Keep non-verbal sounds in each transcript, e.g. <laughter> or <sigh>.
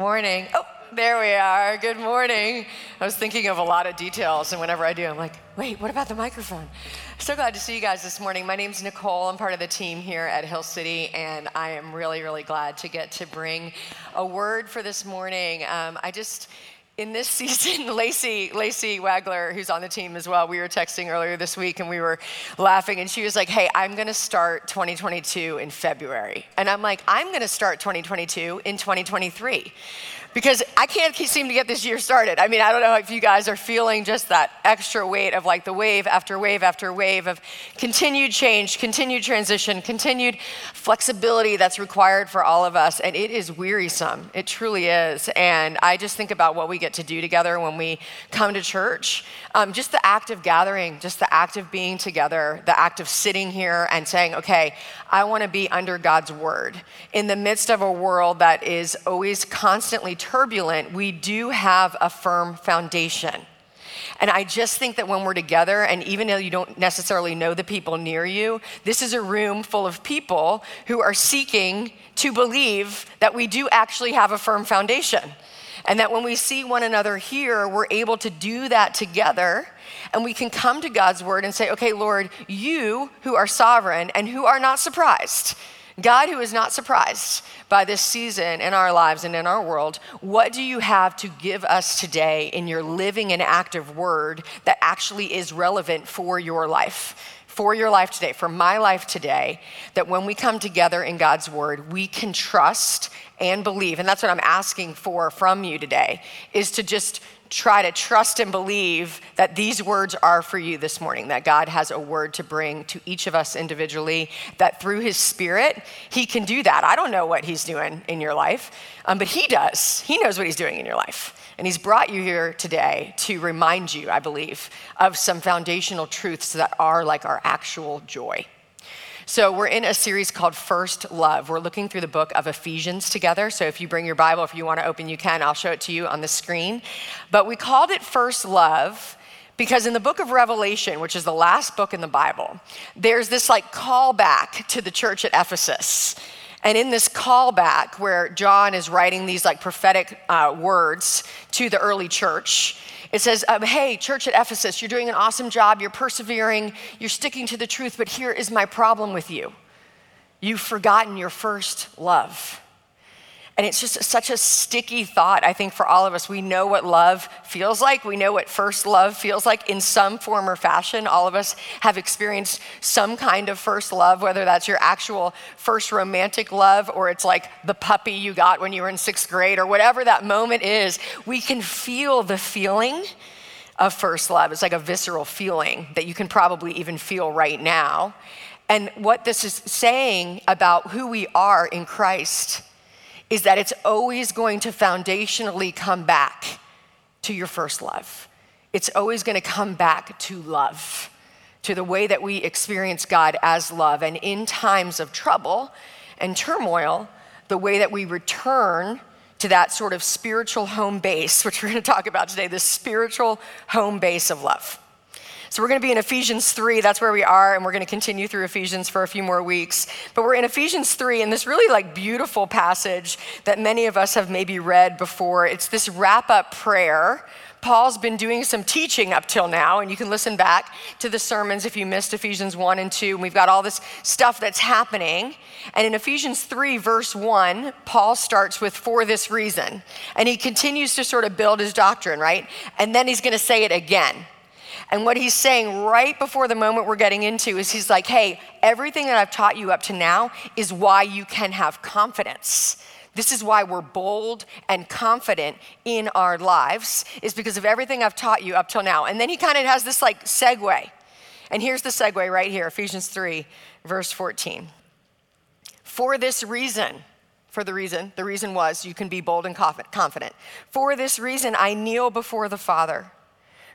Morning. Oh, there we are. Good morning. I was thinking of a lot of details, and whenever I do, I'm like, wait, what about the microphone? So glad to see you guys this morning. My name's Nicole. I'm part of the team here at Hill City, and I am really, really glad to get to bring a word for this morning. Um, I just, in this <laughs> season, Lacey, Lacey Wagler, who's on the team as well, we were texting earlier this week and we were laughing, and she was like, Hey, I'm gonna start 2022 in February. And I'm like, I'm gonna start 2022 in 2023 because I can't seem to get this year started. I mean, I don't know if you guys are feeling just that extra weight of like the wave after wave after wave of continued change, continued transition, continued flexibility that's required for all of us. And it is wearisome. It truly is. And I just think about what we get to do together when we come to church. Um, just the act of gathering, just the act of being together, the act of sitting here and saying, okay, I want to be under God's word. In the midst of a world that is always constantly turbulent, we do have a firm foundation. And I just think that when we're together, and even though you don't necessarily know the people near you, this is a room full of people who are seeking to believe that we do actually have a firm foundation. And that when we see one another here, we're able to do that together. And we can come to God's word and say, okay, Lord, you who are sovereign and who are not surprised, God, who is not surprised by this season in our lives and in our world, what do you have to give us today in your living and active word that actually is relevant for your life? For your life today, for my life today, that when we come together in God's word, we can trust and believe. And that's what I'm asking for from you today, is to just try to trust and believe that these words are for you this morning, that God has a word to bring to each of us individually, that through his spirit, he can do that. I don't know what he's doing in your life, um, but he does. He knows what he's doing in your life. And he's brought you here today to remind you, I believe, of some foundational truths that are like our actual joy. So, we're in a series called First Love. We're looking through the book of Ephesians together. So, if you bring your Bible, if you want to open, you can. I'll show it to you on the screen. But we called it First Love because in the book of Revelation, which is the last book in the Bible, there's this like callback to the church at Ephesus. And in this callback, where John is writing these like prophetic uh, words to the early church, it says, um, Hey, church at Ephesus, you're doing an awesome job. You're persevering. You're sticking to the truth. But here is my problem with you you've forgotten your first love. And it's just such a sticky thought, I think, for all of us. We know what love feels like. We know what first love feels like in some form or fashion. All of us have experienced some kind of first love, whether that's your actual first romantic love or it's like the puppy you got when you were in sixth grade or whatever that moment is. We can feel the feeling of first love. It's like a visceral feeling that you can probably even feel right now. And what this is saying about who we are in Christ is that it's always going to foundationally come back to your first love. It's always going to come back to love, to the way that we experience God as love. And in times of trouble and turmoil, the way that we return to that sort of spiritual home base, <laughs> which we're going to talk about today, the spiritual home base of love. So we're going to be in Ephesians 3. That's where we are, and we're going to continue through Ephesians for a few more weeks. But we're in Ephesians 3, and this really like beautiful passage that many of us have maybe read before. It's this wrap up prayer. Paul's been doing some teaching up till now, and you can listen back to the sermons if you missed Ephesians 1 and 2. And we've got all this stuff that's happening. And in Ephesians 3, verse 1, Paul starts with, for this reason. And he continues to sort of build his doctrine, right? And then he's going to say it again. And what he's saying right before the moment we're getting into is he's like, hey, everything that I've taught you up to now is why you can have confidence. This is why we're bold and confident in our lives, is because of everything I've taught you up till now. And then he kind of has this like segue. And here's the segue right here Ephesians 3, verse 14. For this reason, for the reason, the reason was you can be bold and confident. For this reason, I kneel before the Father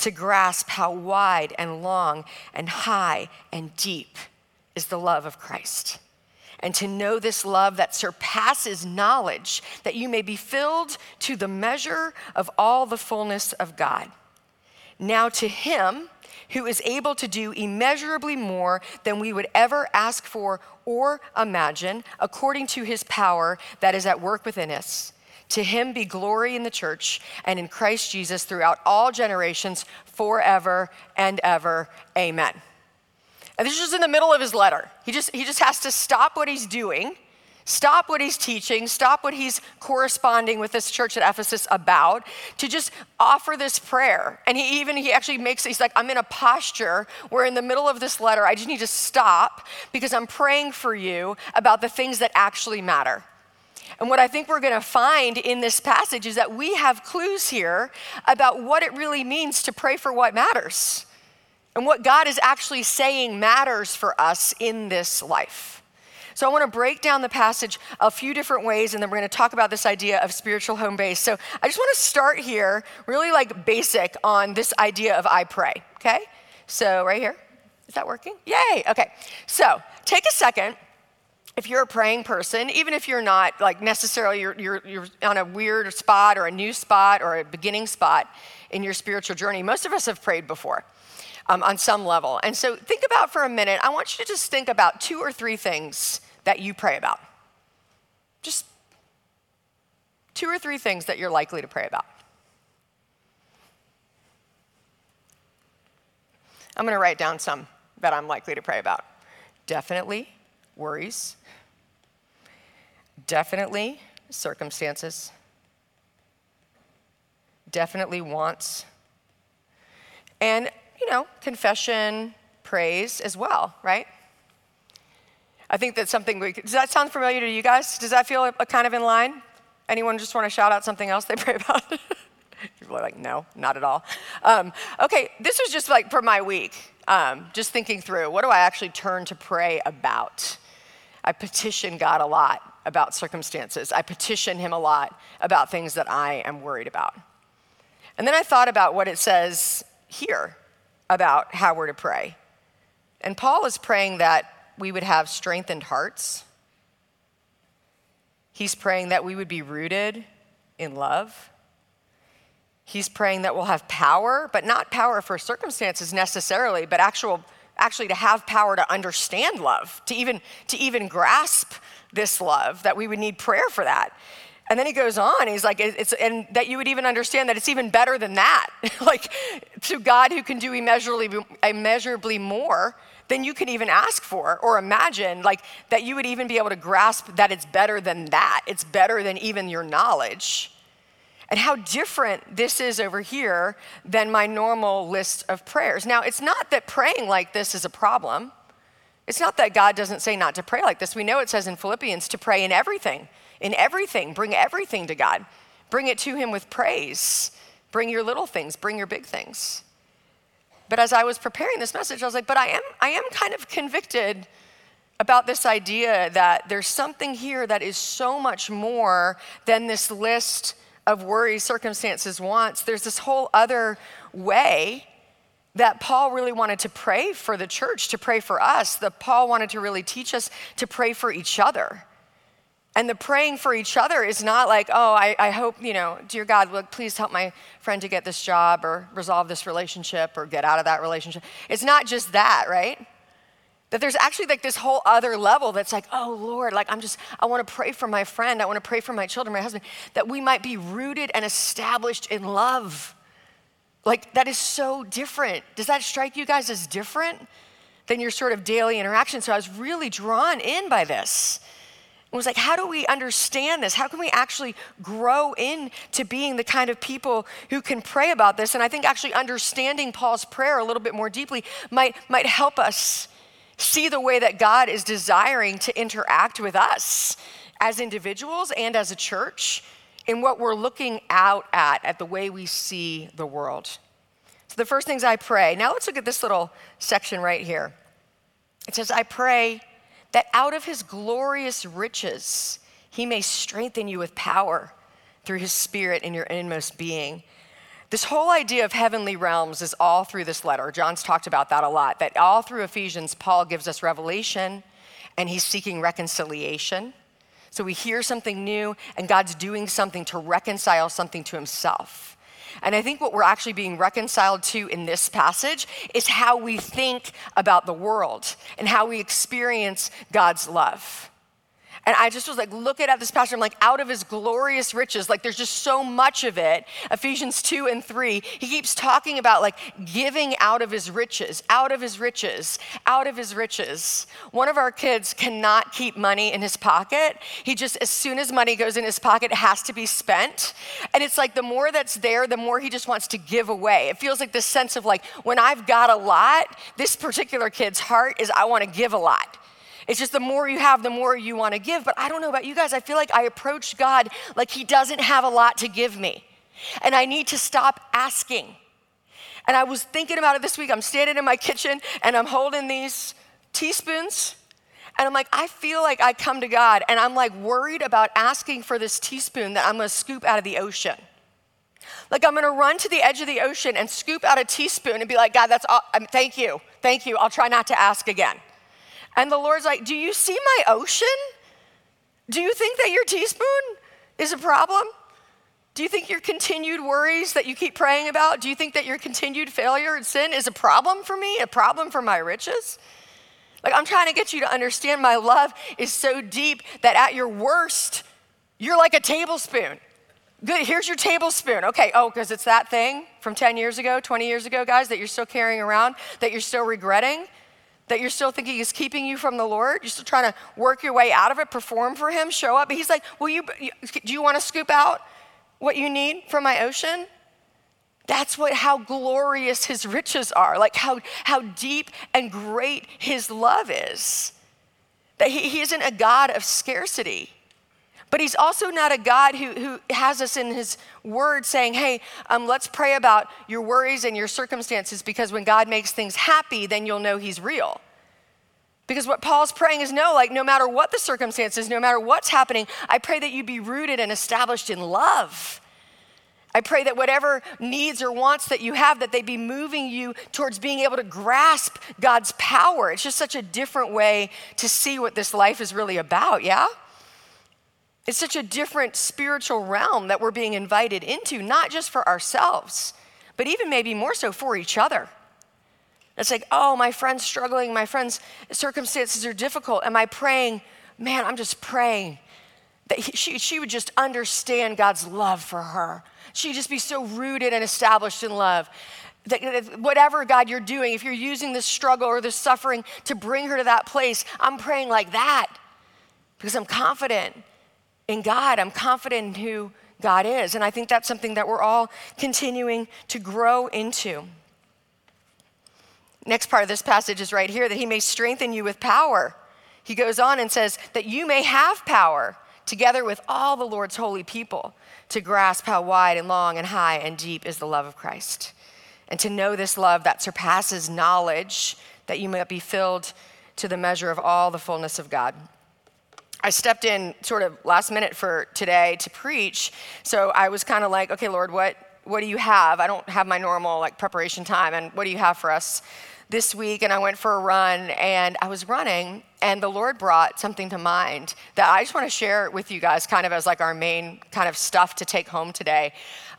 to grasp how wide and long and high and deep is the love of Christ. And to know this love that surpasses knowledge, that you may be filled to the measure of all the fullness of God. Now, to him who is able to do immeasurably more than we would ever ask for or imagine, according to his power that is at work within us. To him be glory in the church and in Christ Jesus throughout all generations, forever and ever. Amen. And this is in the middle of his letter. He just, he just has to stop what he's doing, stop what he's teaching, stop what he's corresponding with this church at Ephesus about, to just offer this prayer. And he even, he actually makes, he's like, I'm in a posture where in the middle of this letter, I just need to stop because I'm praying for you about the things that actually matter. And what I think we're going to find in this passage is that we have clues here about what it really means to pray for what matters and what God is actually saying matters for us in this life. So I want to break down the passage a few different ways, and then we're going to talk about this idea of spiritual home base. So I just want to start here, really like basic on this idea of I pray, okay? So right here, is that working? Yay, okay. So take a second if you're a praying person, even if you're not like necessarily you're, you're, you're on a weird spot or a new spot or a beginning spot in your spiritual journey, most of us have prayed before um, on some level. And so think about for a minute, I want you to just think about two or three things that you pray about. Just two or three things that you're likely to pray about. I'm going to write down some that I'm likely to pray about. Definitely worries, definitely circumstances, definitely wants, and, you know, confession, praise as well, right? I think that's something we, does that sound familiar to you guys? Does that feel a, a kind of in line? Anyone just want to shout out something else they pray about? <laughs> People are like, no, not at all. Um, okay, this was just like for my week, um, just thinking through what do I actually turn to pray about? I petition God a lot about circumstances. I petition Him a lot about things that I am worried about. And then I thought about what it says here about how we're to pray. And Paul is praying that we would have strengthened hearts. He's praying that we would be rooted in love. He's praying that we'll have power, but not power for circumstances necessarily, but actual actually to have power to understand love, to even, to even grasp this love, that we would need prayer for that. And then he goes on, he's like, it's, and that you would even understand that it's even better than that. <laughs> like, to God who can do immeasurably, immeasurably more than you can even ask for or imagine, like, that you would even be able to grasp that it's better than that. It's better than even your knowledge and how different this is over here than my normal list of prayers. Now, it's not that praying like this is a problem. It's not that God doesn't say not to pray like this. We know it says in Philippians to pray in everything, in everything, bring everything to God. Bring it to Him with praise. Bring your little things, bring your big things. But as I was preparing this message, I was like, but I am, I am kind of convicted about this idea that there's something here that is so much more than this list of worries, circumstances, wants, there's this whole other way that Paul really wanted to pray for the church, to pray for us, that Paul wanted to really teach us to pray for each other. And the praying for each other is not like, oh, I, I hope, you know, dear God, look, please help my friend to get this job or resolve this relationship or get out of that relationship. It's not just that, right? That there's actually like this whole other level that's like, oh Lord, like I'm just, I want to pray for my friend. I want to pray for my children, my husband, that we might be rooted and established in love. Like that is so different. Does that strike you guys as different than your sort of daily interaction? So I was really drawn in by this. It was like, how do we understand this? How can we actually grow into being the kind of people who can pray about this? And I think actually understanding Paul's prayer a little bit more deeply might, might help us see the way that God is desiring to interact with us as individuals and as a church in what we're looking out at, at the way we see the world. So, the first things I pray. Now, let's look at this little section right here. It says, I pray that out of his glorious riches, he may strengthen you with power through his spirit in your inmost being This whole idea of heavenly realms is all through this letter. John's talked about that a lot, that all through Ephesians, Paul gives us revelation and he's seeking reconciliation. So we hear something new and God's doing something to reconcile something to himself. And I think what we're actually being reconciled to in this passage is how we think about the world and how we experience God's love. And I just was like looking at this passage, I'm like, out of his glorious riches, like there's just so much of it. Ephesians 2 and 3, he keeps talking about like giving out of his riches, out of his riches, out of his riches. One of our kids cannot keep money in his pocket. He just, as soon as money goes in his pocket, it has to be spent. And it's like the more that's there, the more he just wants to give away. It feels like this sense of like, when I've got a lot, this particular kid's heart is, I want to give a lot. It's just the more you have, the more you want to give. But I don't know about you guys. I feel like I approach God like He doesn't have a lot to give me. And I need to stop asking. And I was thinking about it this week. I'm standing in my kitchen and I'm holding these teaspoons. And I'm like, I feel like I come to God and I'm like worried about asking for this teaspoon that I'm gonna scoop out of the ocean. Like I'm gonna run to the edge of the ocean and scoop out a teaspoon and be like, God, that's all, I mean, thank you, thank you. I'll try not to ask again. And the Lord's like, Do you see my ocean? Do you think that your teaspoon is a problem? Do you think your continued worries that you keep praying about, do you think that your continued failure and sin is a problem for me, a problem for my riches? Like, I'm trying to get you to understand my love is so deep that at your worst, you're like a tablespoon. Good, here's your tablespoon. Okay, oh, because it's that thing from 10 years ago, 20 years ago, guys, that you're still carrying around, that you're still regretting that you're still thinking is keeping you from the Lord. You're still trying to work your way out of it, perform for Him, show up. But He's like, Will you, do you want to scoop out what you need from my ocean? That's what how glorious his riches are, like how, how deep and great his love is. That he, he isn't a God of scarcity. But he's also not a God who, who has us in his word saying, hey, um, let's pray about your worries and your circumstances because when God makes things happy, then you'll know he's real. Because what Paul's praying is no, like no matter what the circumstances, no matter what's happening, I pray that you be rooted and established in love. I pray that whatever needs or wants that you have, that they be moving you towards being able to grasp God's power. It's just such a different way to see what this life is really about, yeah? It's such a different spiritual realm that we're being invited into, not just for ourselves, but even maybe more so for each other. It's like, oh, my friend's struggling, my friend's circumstances are difficult. Am I praying? Man, I'm just praying that he, she, she would just understand God's love for her. She'd just be so rooted and established in love. That whatever, God, you're doing, if you're using this struggle or this suffering to bring her to that place, I'm praying like that because I'm confident in God. I'm confident in who God is. And I think that's something that we're all continuing to grow into. Next part of this passage is right here that he may strengthen you with power. He goes on and says that you may have power together with all the Lord's holy people to grasp how wide and long and high and deep is the love of Christ. And to know this love that surpasses knowledge, that you might be filled to the measure of all the fullness of God. I stepped in sort of last minute for today to preach. So I was kind of like, okay, Lord, what, what do you have? I don't have my normal like preparation time. And what do you have for us this week? And I went for a run and I was running and the Lord brought something to mind that I just want to share with you guys kind of as like our main kind of stuff to take home today.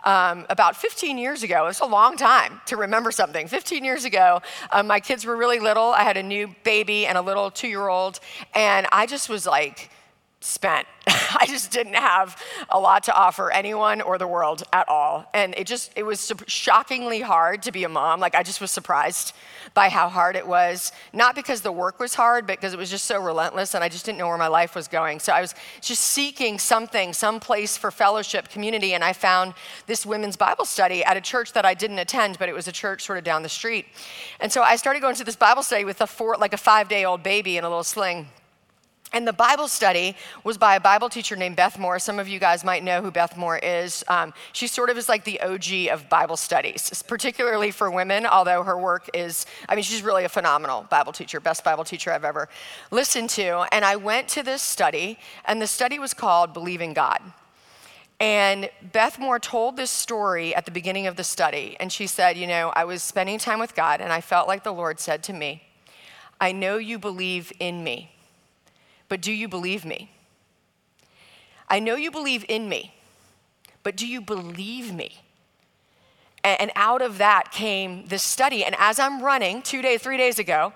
Um, about 15 years ago, it's a long time to remember something. 15 years ago, um, my kids were really little. I had a new baby and a little two year old, and I just was like, spent. <laughs> I just didn't have a lot to offer anyone or the world at all. And it just, it was shockingly hard to be a mom. Like, I just was surprised by how hard it was. Not because the work was hard, but because it was just so relentless and I just didn't know where my life was going. So I was just seeking something, some place for fellowship, community. And I found this women's Bible study at a church that I didn't attend, but it was a church sort of down the street. And so I started going to this Bible study with a four, like a five day old baby in a little sling. And the Bible study was by a Bible teacher named Beth Moore. Some of you guys might know who Beth Moore is. Um, she sort of is like the OG of Bible studies, particularly for women, although her work is, I mean, she's really a phenomenal Bible teacher, best Bible teacher I've ever listened to. And I went to this study, and the study was called Believing God. And Beth Moore told this story at the beginning of the study. And she said, You know, I was spending time with God, and I felt like the Lord said to me, I know you believe in me, but do you believe me? I know you believe in me, but do you believe me? And out of that came this study. And as I'm running two days, three days ago,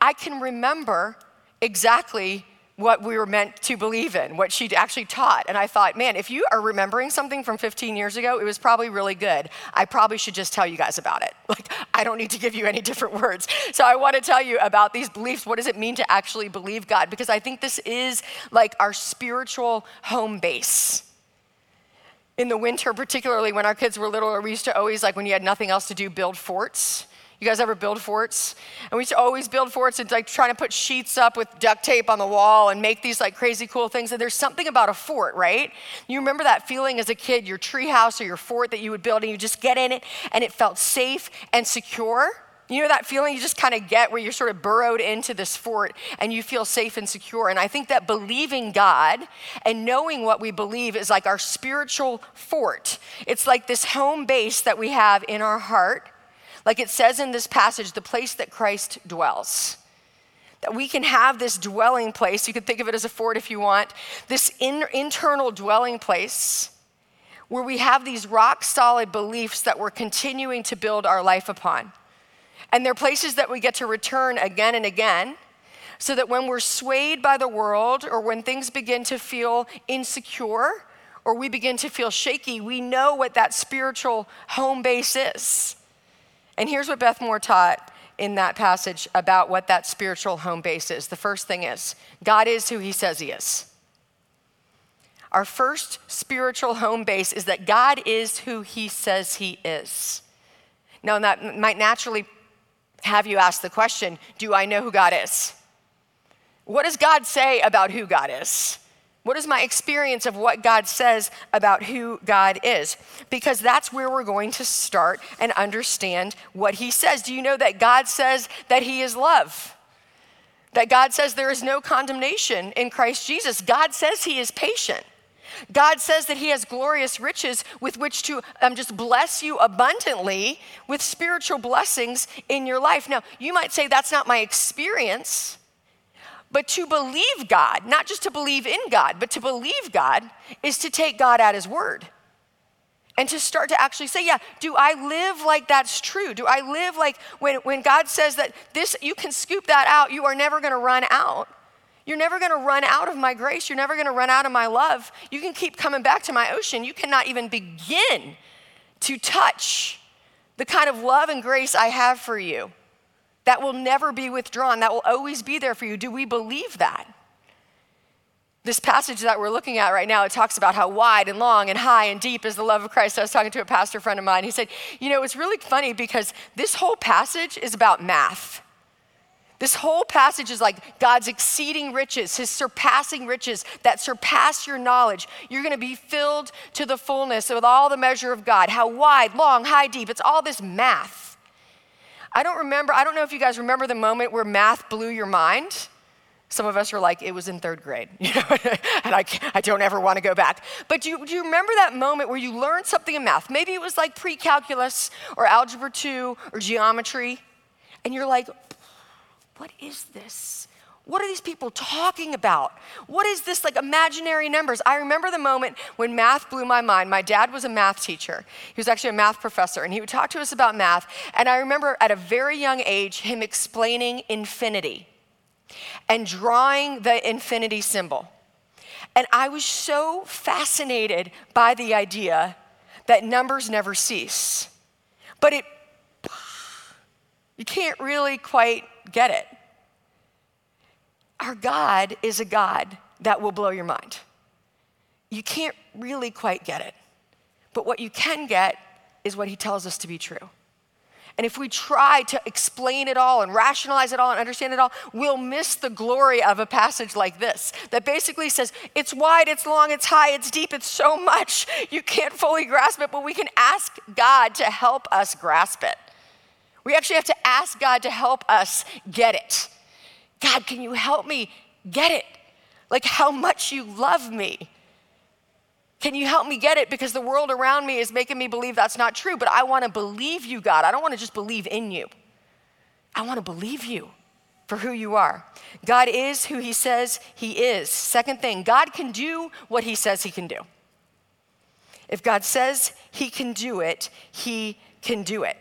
I can remember exactly what we were meant to believe in, what she actually taught. And I thought, man, if you are remembering something from 15 years ago, it was probably really good. I probably should just tell you guys about it. <laughs> Like, I don't need to give you any different words. So I want to tell you about these beliefs. What does it mean to actually believe God? Because I think this is like our spiritual home base in the winter, particularly when our kids were little, we used to always, like when you had nothing else to do, build forts. You guys ever build forts? And we used to always build forts and like trying to put sheets up with duct tape on the wall and make these like crazy cool things. And there's something about a fort, right? You remember that feeling as a kid, your tree house or your fort that you would build and you just get in it and it felt safe and secure? You know that feeling you just kind of get where you're sort of burrowed into this fort and you feel safe and secure. And I think that believing God and knowing what we believe is like our spiritual fort. It's like this home base that we have in our heart like it says in this passage, the place that Christ dwells. That we can have this dwelling place, you could think of it as a fort if you want, this in, internal dwelling place where we have these rock solid beliefs that we're continuing to build our life upon. And they're places that we get to return again and again so that when we're swayed by the world or when things begin to feel insecure or we begin to feel shaky, we know what that spiritual home base is. And here's what Beth Moore taught in that passage about what that spiritual home base is. The first thing is God is who he says he is. Our first spiritual home base is that God is who he says he is. Now, that might naturally have you ask the question Do I know who God is? What does God say about who God is? What is my experience of what God says about who God is? Because that's where we're going to start and understand what He says. Do you know that God says that He is love? That God says there is no condemnation in Christ Jesus. God says He is patient. God says that He has glorious riches with which to um, just bless you abundantly with spiritual blessings in your life. Now, you might say that's not my experience. But to believe God, not just to believe in God, but to believe God is to take God at His word. And to start to actually say, yeah, do I live like that's true? Do I live like when, when God says that this, you can scoop that out, you are never gonna run out. You're never gonna run out of my grace. You're never gonna run out of my love. You can keep coming back to my ocean. You cannot even begin to touch the kind of love and grace I have for you that will never be withdrawn, that will always be there for you. Do we believe that? This passage that we're looking at right now, it talks about how wide and long and high and deep is the love of Christ. I was talking to a pastor friend of mine. He said, You know, it's really funny because this whole passage is about math. This whole passage is like God's exceeding riches, his surpassing riches that surpass your knowledge. You're going to be filled to the fullness with all the measure of God. How wide, long, high, deep. It's all this math. I don't remember, I don't know if you guys remember the moment where math blew your mind. Some of us are like, it was in third grade, <laughs> you know, and I, I don't ever want to go back. But do you, do you remember that moment where you learned something in math? Maybe it was like pre calculus or algebra 2 or geometry, and you're like, what is this? What are these people talking about? What is this like imaginary numbers? I remember the moment when math blew my mind. My dad was a math teacher. He was actually a math professor, and he would talk to us about math. And I remember at a very young age him explaining infinity and drawing the infinity symbol. And I was so fascinated by the idea that numbers never cease. But it, <sighs> you can't really quite get it. Our God is a God that will blow your mind. You can't really quite get it, but what you can get is what He tells us to be true. And if we try to explain it all and rationalize it all and understand it all, we'll miss the glory of a passage like this that basically says it's wide, it's long, it's high, it's deep, it's so much. You can't fully grasp it, but we can ask God to help us grasp it. We actually have to ask God to help us get it. God, can you help me get it? Like how much you love me. Can you help me get it? Because the world around me is making me believe that's not true, but I want to believe you, God. I don't want to just believe in you. I want to believe you for who you are. God is who he says he is. Second thing, God can do what he says he can do. If God says he can do it, he can do it.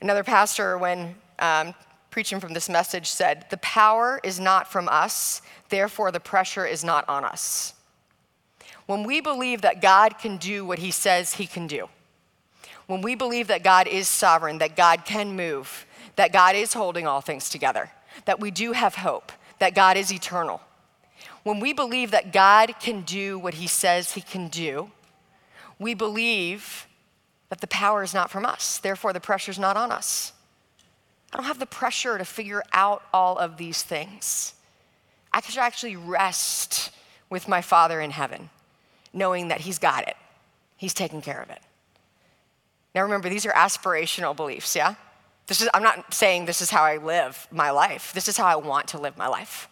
Another pastor, when um, preaching from this message, said, The power is not from us, therefore, the pressure is not on us. When we believe that God can do what he says he can do, when we believe that God is sovereign, that God can move, that God is holding all things together, that we do have hope, that God is eternal, when we believe that God can do what he says he can do, we believe that the power is not from us, therefore, the pressure is not on us. I don't have the pressure to figure out all of these things. I can actually rest with my Father in heaven knowing that He's got it, He's taking care of it. Now remember, these are aspirational beliefs, yeah? This is, I'm not saying this is how I live my life. This is how I want to live my life.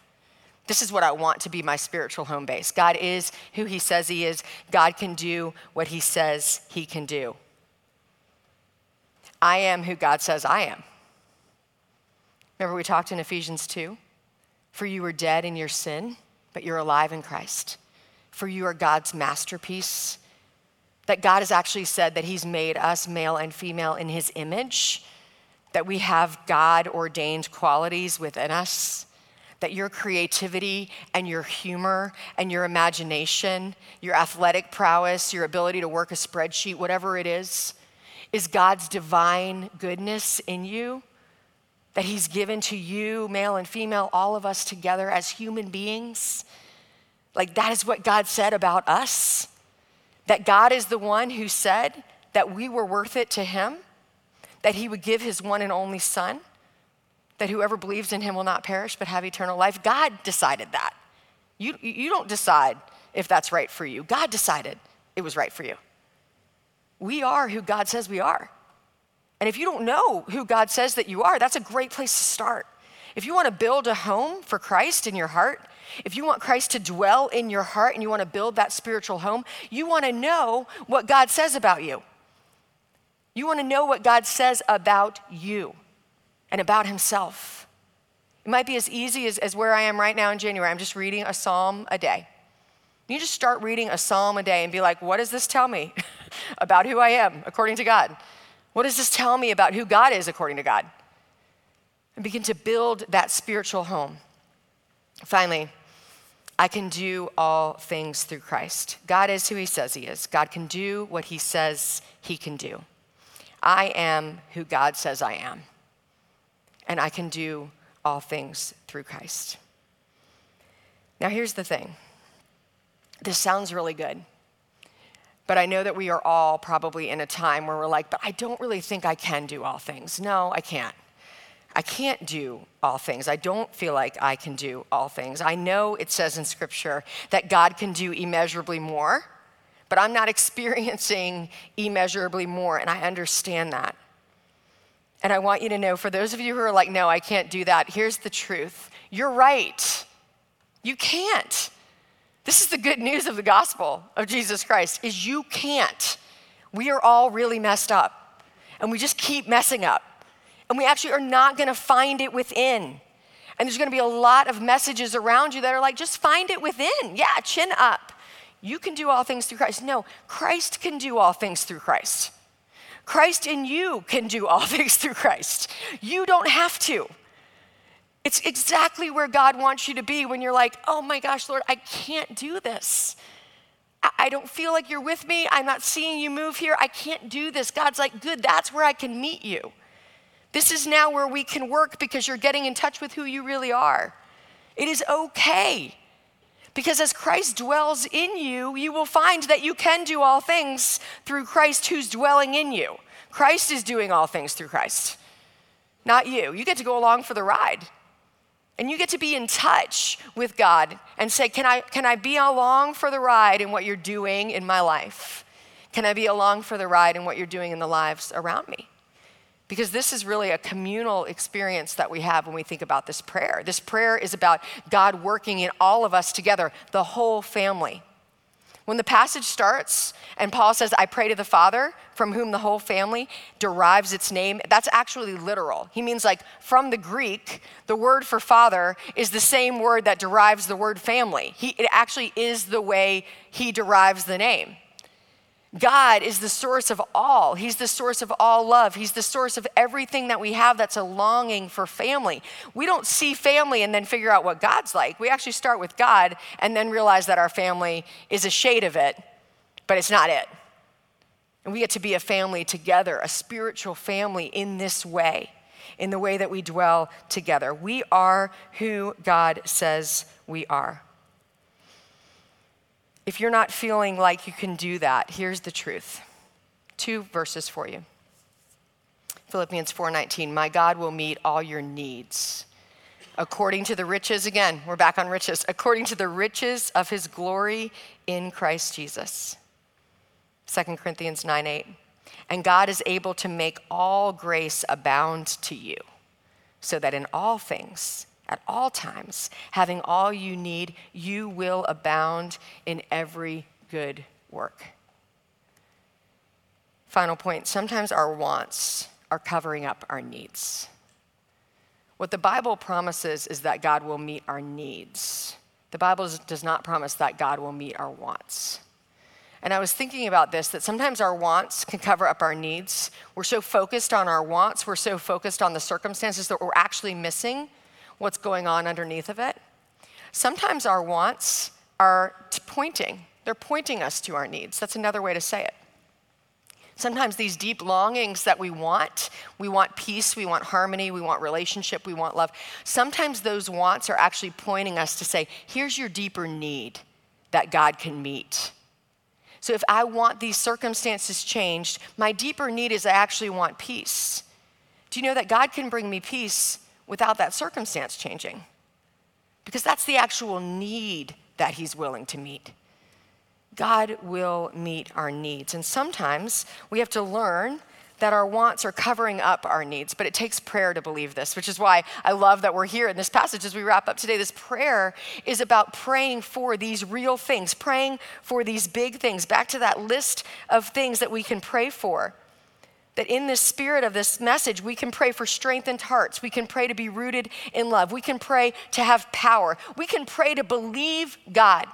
This is what I want to be my spiritual home base. God is who He says He is. God can do what He says He can do. I am who God says I am. Remember, we talked in Ephesians 2? For you were dead in your sin, but you're alive in Christ for you are God's masterpiece. That God has actually said that He's made us male and female in His image, that we have God ordained qualities within us, that your creativity and your humor and your imagination, your athletic prowess, your ability to work a spreadsheet, whatever it is, is God's divine goodness in you. That He's given to you, male and female, all of us together as human beings like, that is what God said about us. That God is the one who said that we were worth it to Him, that He would give His one and only Son, that whoever believes in Him will not perish but have eternal life. God decided that. You, you don't decide if that's right for you, God decided it was right for you. We are who God says we are. And if you don't know who God says that you are, that's a great place to start. If you want to build a home for Christ in your heart, if you want Christ to dwell in your heart and you want to build that spiritual home, you want to know what God says about you. You want to know what God says about you and about Himself. It might be as easy as, as where I am right now in January. I'm just reading a psalm a day. You just start reading a psalm a day and be like, what does this tell me <laughs> about who I am according to God? What does this tell me about who God is according to God? And begin to build that spiritual home. Finally, I can do all things through Christ. God is who he says he is. God can do what he says he can do. I am who God says I am. And I can do all things through Christ. Now, here's the thing this sounds really good. But I know that we are all probably in a time where we're like, but I don't really think I can do all things. No, I can't. I can't do all things. I don't feel like I can do all things. I know it says in Scripture that God can do immeasurably more, but I'm not <laughs> experiencing immeasurably more, and I understand that. And I want you to know for those of you who are like, no, I can't do that, here's the truth. You're right. You can't. This is the good news of the gospel of Jesus Christ is you can't. We are all really messed up. And we just keep messing up and we actually are not going to find it within. And there's going to be a lot of messages around you that are like, just find it within. Yeah, chin up. You can do all things through Christ. No, Christ can do all things through Christ. Christ in you can do all <laughs> things through Christ. You don't have to. It's exactly where God wants you to be when you're like, oh my gosh, Lord, I can't do this. I don't feel like you're with me. I'm not seeing you move here. I can't do this. God's like, good, that's where I can meet you. This is now where we can work because you're getting in touch with who you really are. It is okay. Because as Christ dwells in you, you will find that you can do all things through Christ who's dwelling in you. Christ is doing all things through Christ, not you. You get to go along for the ride. And you get to be in touch with God and say, Can I, can I be along for the ride in what you're doing in my life? Can I be along for the ride in what you're doing in the lives around me? Because this is really a communal experience that we have when we think about this prayer. This prayer is about God working in all of us together, the whole family. When the passage starts and Paul says, I pray to the Father, from whom the whole family derives its name, that's actually literal. He means, like, from the Greek, the word for father is the same word that derives the word family. He, it actually is the way he derives the name. God is the source of all. He's the source of all love. He's the source of everything that we have that's a longing for family. We don't see family and then figure out what God's like. We actually start with God and then realize that our family is a shade of it, but it's not it. And we get to be a family together, a spiritual family in this way, in the way that we dwell together. We are who God says we are. If you're not feeling like you can do that, here's the truth. Two verses for you. Philippians 4:19, "My God will meet all your needs according to the riches again, we're back on riches, according to the riches of his glory in Christ Jesus." 2 Corinthians 9:8, "And God is able to make all grace abound to you, so that in all things at all times, having all you need, you will abound in every good work. Final point sometimes our wants are covering up our needs. What the Bible promises is that God will meet our needs. The Bible does not promise that God will meet our wants. And I was thinking about this that sometimes our wants can cover up our needs. We're so focused on our wants, we're so focused on the circumstances that we're actually missing what's going on underneath of it. Sometimes our wants are pointing, they're pointing us to our needs. That's another way to say it. Sometimes these deep longings that we want, we want peace, we want harmony, we want relationship, we want love. Sometimes those wants are actually pointing us to say, here's your deeper need that God can meet. So if I want these circumstances changed, my deeper need is I actually want peace. Do you know that God can bring me peace without that circumstance changing. Because that's the actual need that He's willing to meet. God will meet our needs. And sometimes we have to learn that our wants are covering up our needs, but it takes prayer to believe this, which is why I love that we're here in this passage as we wrap up today. This prayer is about praying for these real things, praying for these big things, back to that list of things that we can pray for that in the spirit of this message, we can pray for strengthened hearts. We can pray to be rooted in love. We can pray to have power. We can pray to believe God,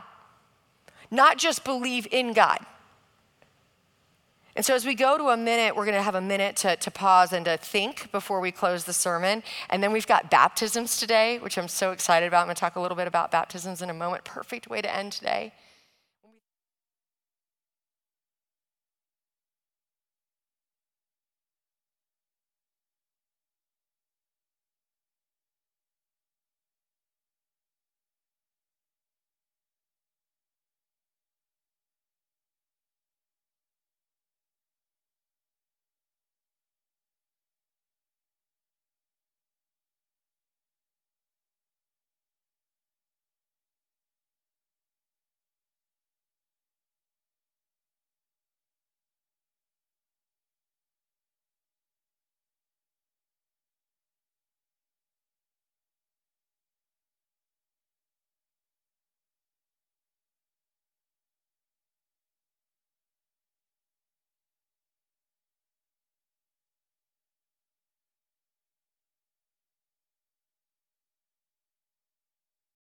not just believe in God. And so, as we go to a minute, we're going to have a minute to, to pause and to think before we close the sermon. And then we've got baptisms today, which I'm so excited about. I'm going to talk a little bit about baptisms in a moment. Perfect way to end today.